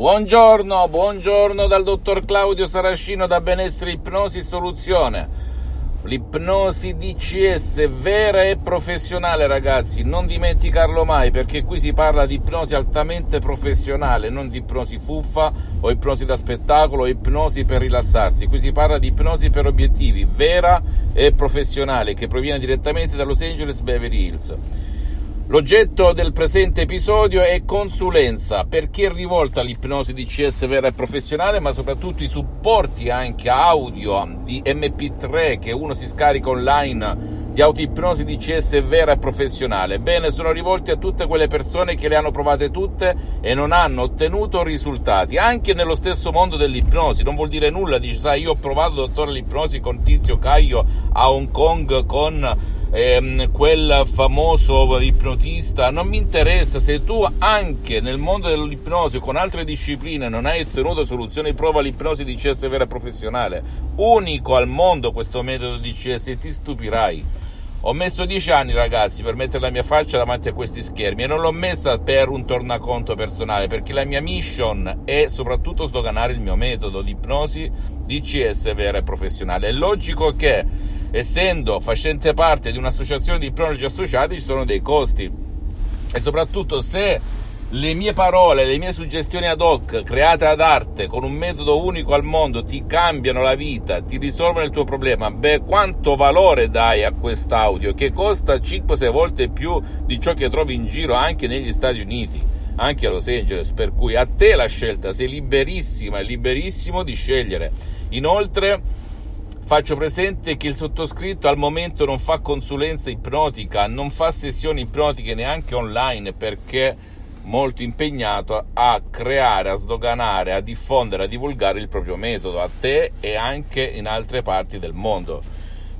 Buongiorno, buongiorno dal dottor Claudio Saracino da Benessere Ipnosi Soluzione. L'ipnosi DCS vera e professionale, ragazzi, non dimenticarlo mai perché qui si parla di ipnosi altamente professionale, non di ipnosi fuffa o ipnosi da spettacolo o ipnosi per rilassarsi. Qui si parla di ipnosi per obiettivi, vera e professionale, che proviene direttamente da Los Angeles Beverly Hills. L'oggetto del presente episodio è consulenza, per chi è rivolta all'ipnosi di CS vera e professionale, ma soprattutto i supporti anche audio di MP3 che uno si scarica online di autoipnosi di CS vera e professionale. Bene, sono rivolti a tutte quelle persone che le hanno provate tutte e non hanno ottenuto risultati, anche nello stesso mondo dell'ipnosi. Non vuol dire nulla, dici, sai, io ho provato, dottore, l'ipnosi con Tizio Caio a Hong Kong con ehm, quel famoso ipnotista, non mi interessa se tu anche nel mondo dell'ipnosi o con altre discipline non hai ottenuto soluzioni, prova l'ipnosi CS vera professionale, unico al mondo questo metodo di CS e ti stupirai. Ho messo dieci anni, ragazzi, per mettere la mia faccia davanti a questi schermi e non l'ho messa per un tornaconto personale, perché la mia mission è soprattutto sdoganare il mio metodo di ipnosi DCS vera e professionale. È logico che essendo facente parte di un'associazione di ipnologi associati ci sono dei costi e soprattutto se le mie parole, le mie suggestioni ad hoc create ad arte con un metodo unico al mondo ti cambiano la vita, ti risolvono il tuo problema, beh, quanto valore dai a quest'audio che costa 5-6 volte più di ciò che trovi in giro anche negli Stati Uniti, anche a Los Angeles, per cui a te la scelta, sei liberissima liberissimo di scegliere. Inoltre Faccio presente che il sottoscritto al momento non fa consulenza ipnotica, non fa sessioni ipnotiche neanche online perché molto impegnato a creare, a sdoganare, a diffondere, a divulgare il proprio metodo a te e anche in altre parti del mondo.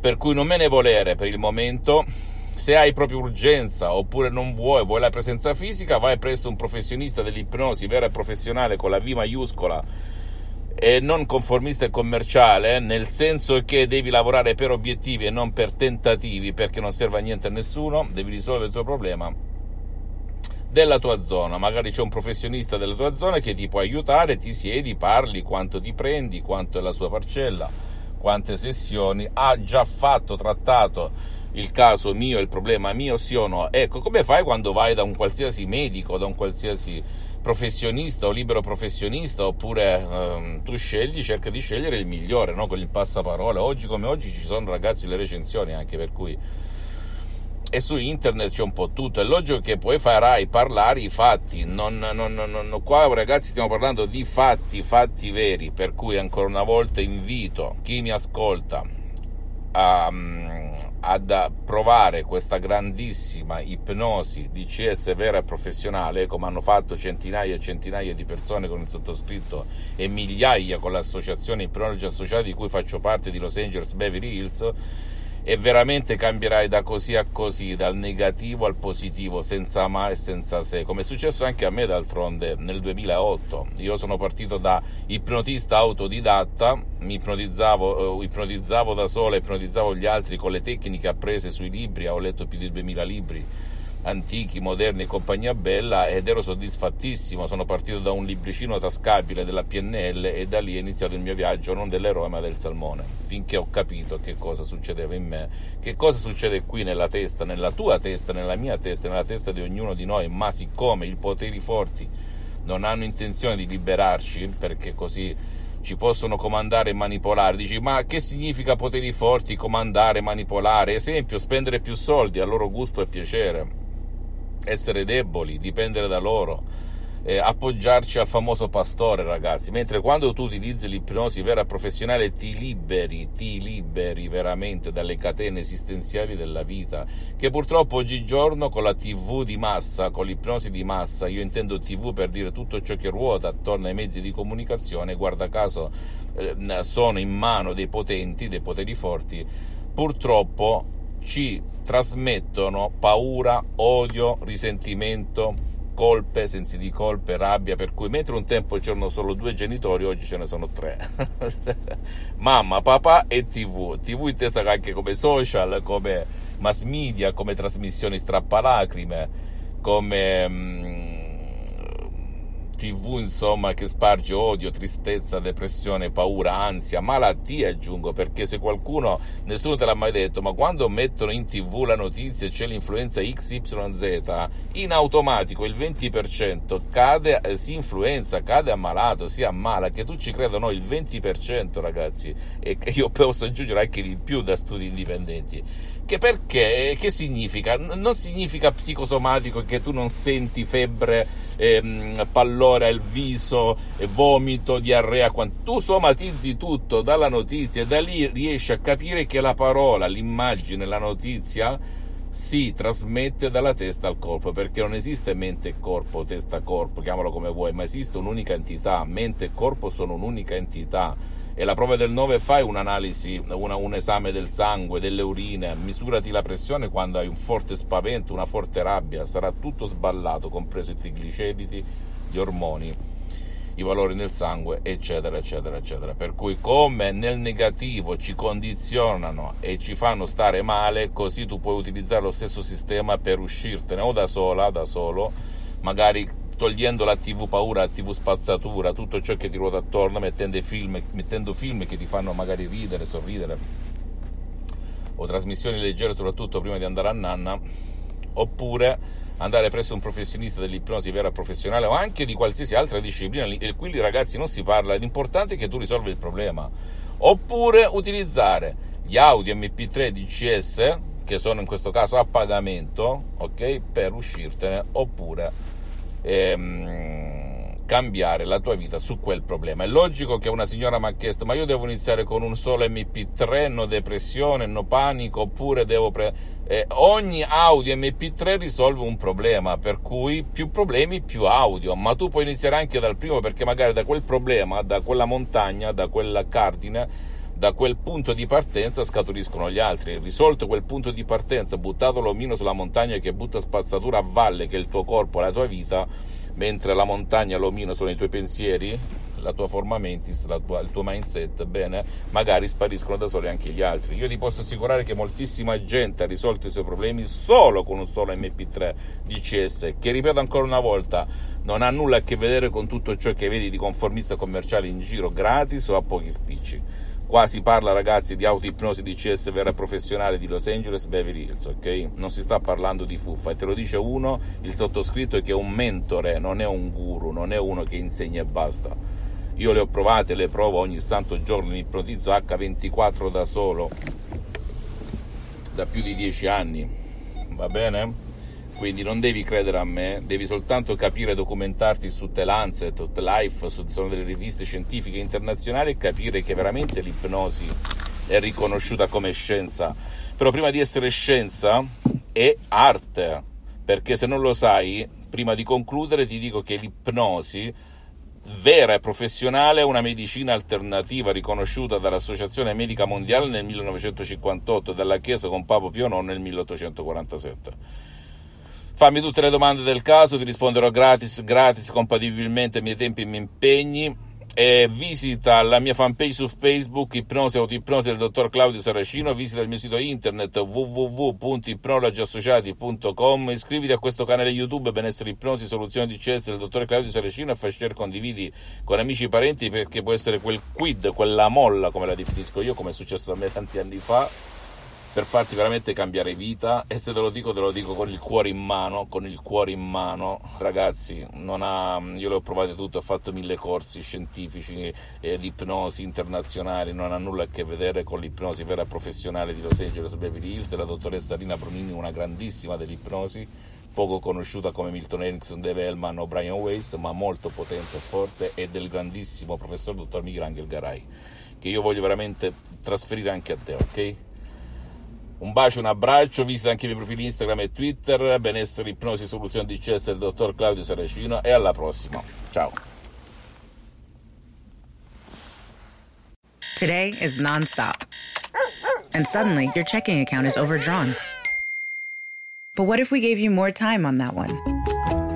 Per cui non me ne volere per il momento. Se hai proprio urgenza oppure non vuoi, vuoi la presenza fisica, vai presso un professionista dell'ipnosi vera e professionale con la V maiuscola e non conformista e commerciale, nel senso che devi lavorare per obiettivi e non per tentativi, perché non serve a niente a nessuno, devi risolvere il tuo problema della tua zona. Magari c'è un professionista della tua zona che ti può aiutare, ti siedi, parli, quanto ti prendi, quanto è la sua parcella, quante sessioni, ha già fatto, trattato il caso mio, il problema mio, sì o no. Ecco, come fai quando vai da un qualsiasi medico, da un qualsiasi professionista o libero professionista oppure ehm, tu scegli, cerca di scegliere il migliore no? con il passaparola. Oggi come oggi ci sono ragazzi le recensioni anche per cui e su internet c'è un po' tutto. È logico che poi farai parlare i fatti. Non, non, non, qua, ragazzi, stiamo parlando di fatti, fatti veri. Per cui, ancora una volta, invito chi mi ascolta a, ad provare questa grandissima ipnosi di CS vera e professionale, come hanno fatto centinaia e centinaia di persone con il sottoscritto e migliaia con l'associazione Ipnologi Associati di cui faccio parte di Los Angeles Beverly Hills, e veramente cambierai da così a così, dal negativo al positivo, senza ma e senza se, come è successo anche a me d'altronde nel 2008. Io sono partito da ipnotista autodidatta, mi ipnotizzavo, eh, ipnotizzavo da solo, ipnotizzavo gli altri con le tecniche apprese sui libri, ho letto più di 2000 libri antichi, moderni e compagnia bella ed ero soddisfattissimo. Sono partito da un libricino tascabile della PNL e da lì è iniziato il mio viaggio non dell'eroe ma del salmone, finché ho capito che cosa succedeva in me, che cosa succede qui nella testa, nella tua testa, nella mia testa, nella testa di ognuno di noi, ma siccome i poteri forti non hanno intenzione di liberarci perché così ci possono comandare e manipolare. Dici, ma che significa poteri forti, comandare, manipolare? Esempio, spendere più soldi a loro gusto e piacere essere deboli, dipendere da loro, eh, appoggiarci al famoso pastore, ragazzi. Mentre quando tu utilizzi l'ipnosi vera professionale ti liberi, ti liberi veramente dalle catene esistenziali della vita, che purtroppo oggigiorno con la TV di massa, con l'ipnosi di massa, io intendo TV per dire tutto ciò che ruota attorno ai mezzi di comunicazione, guarda caso eh, sono in mano dei potenti, dei poteri forti, purtroppo ci trasmettono paura, odio, risentimento, colpe, sensi di colpe, rabbia, per cui mentre un tempo c'erano solo due genitori, oggi ce ne sono tre. Mamma, papà e TV. TV intesa anche come social, come mass media, come trasmissioni strappalacrime, come... TV insomma che sparge odio, tristezza, depressione, paura, ansia, malattia aggiungo perché se qualcuno, nessuno te l'ha mai detto, ma quando mettono in TV la notizia c'è l'influenza XYZ, in automatico il 20% cade, eh, si influenza, cade ammalato, si ammala, che tu ci creda no, il 20% ragazzi e io posso aggiungere anche di più da studi indipendenti che perché? Che significa? Non significa psicosomatico che tu non senti febbre, ehm, pallore al viso, vomito, diarrea. Tu somatizzi tutto dalla notizia e da lì riesci a capire che la parola, l'immagine, la notizia si trasmette dalla testa al corpo perché non esiste mente e corpo, testa e corpo, chiamalo come vuoi, ma esiste un'unica entità. Mente e corpo sono un'unica entità e la prova del 9 fai un'analisi, una, un esame del sangue, delle urine, misurati la pressione quando hai un forte spavento, una forte rabbia, sarà tutto sballato, compreso i trigliceridi, gli ormoni, i valori nel sangue, eccetera, eccetera, eccetera. Per cui come nel negativo ci condizionano e ci fanno stare male, così tu puoi utilizzare lo stesso sistema per uscirtene o da sola, da solo, magari togliendo la TV paura, la TV spazzatura, tutto ciò che ti ruota attorno, mettendo film, mettendo film che ti fanno magari ridere, sorridere, o trasmissioni leggere soprattutto prima di andare a nanna, oppure andare presso un professionista dell'ipnosi vera professionale o anche di qualsiasi altra disciplina, e qui ragazzi non si parla, l'importante è che tu risolvi il problema, oppure utilizzare gli audio MP3 DCS, che sono in questo caso a pagamento, ok, per uscirtene, oppure ehm, cambiare la tua vita su quel problema. È logico che una signora mi ha chiesto: ma io devo iniziare con un solo MP3, no depressione, no panico, oppure devo. Pre- eh, ogni audio MP3 risolve un problema, per cui più problemi, più audio. Ma tu puoi iniziare anche dal primo, perché magari da quel problema, da quella montagna, da quel cardine da quel punto di partenza scaturiscono gli altri. Risolto quel punto di partenza, buttato l'omino sulla montagna che butta spazzatura a valle, che è il tuo corpo, la tua vita, mentre la montagna, l'omino sono i tuoi pensieri, la tua forma mentis, tua, il tuo mindset, bene, magari spariscono da soli anche gli altri. Io ti posso assicurare che moltissima gente ha risolto i suoi problemi solo con un solo MP3 DCS, che ripeto ancora una volta, non ha nulla a che vedere con tutto ciò che vedi di conformista commerciale in giro gratis o a pochi spicci. Qua si parla, ragazzi, di autoipnosi di CS vera professionale di Los Angeles, Beverly Hills, ok? Non si sta parlando di fuffa. E te lo dice uno, il sottoscritto, che è un mentore, non è un guru, non è uno che insegna e basta. Io le ho provate, le provo ogni santo giorno, mi ipnotizzo H24 da solo, da più di 10 anni. Va bene? Quindi non devi credere a me, devi soltanto capire, documentarti su The Lancet, The Life, su, sono delle riviste scientifiche internazionali e capire che veramente l'ipnosi è riconosciuta come scienza. Però prima di essere scienza è arte, perché se non lo sai, prima di concludere ti dico che l'ipnosi vera e professionale è una medicina alternativa riconosciuta dall'Associazione Medica Mondiale nel 1958 e dalla Chiesa con Papa Pio IX nel 1847. Fammi tutte le domande del caso, ti risponderò gratis, gratis, compatibilmente ai miei tempi e ai miei impegni. E visita la mia fanpage su Facebook, Ipnosi Autoipnosi del dottor Claudio Saracino, visita il mio sito internet www.ipnologiassociati.com, iscriviti a questo canale YouTube Benessere Ipnosi Soluzioni di CS del dottor Claudio Saracino e fai share, condividi con amici e parenti perché può essere quel quid, quella molla come la definisco io, come è successo a me tanti anni fa per farti veramente cambiare vita e se te lo dico te lo dico con il cuore in mano, con il cuore in mano, ragazzi, ha, io le ho provate tutte, ho fatto mille corsi scientifici eh, di ipnosi internazionali, non ha nulla a che vedere con l'ipnosi vera professionale di Los Angeles Beverly Hills, la dottoressa Rina Brunini, una grandissima dell'ipnosi, poco conosciuta come Milton Erickson, Dave Hellman o Brian Weiss, ma molto potente e forte, e del grandissimo professor dottor Michelangelo Garai, che io voglio veramente trasferire anche a te, ok? Un bacio, un abbraccio, visita anche i miei profili Instagram e Twitter, benessere, ipnosi, soluzione di CS del dottor Claudio Saracino e alla prossima. Ciao. Today is nonstop. And suddenly your checking account is overdrawn. But what if we gave you more time on that one?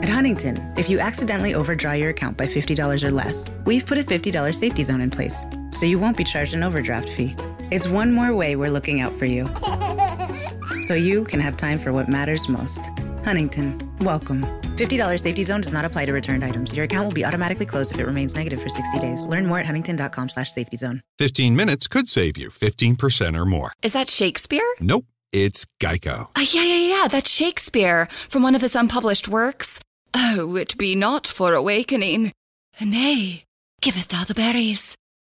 At Huntington, if you accidentally overdraw your account by $50 or less, we've put a $50 safety zone in place, so you won't be charged an overdraft fee. It's one more way we're looking out for you. So you can have time for what matters most. Huntington, welcome. $50 safety zone does not apply to returned items. Your account will be automatically closed if it remains negative for 60 days. Learn more at huntington.com slash safety zone. 15 minutes could save you 15% or more. Is that Shakespeare? Nope, it's Geico. Uh, yeah, yeah, yeah, that's Shakespeare from one of his unpublished works. Oh, it be not for awakening. Nay, giveth thou the berries.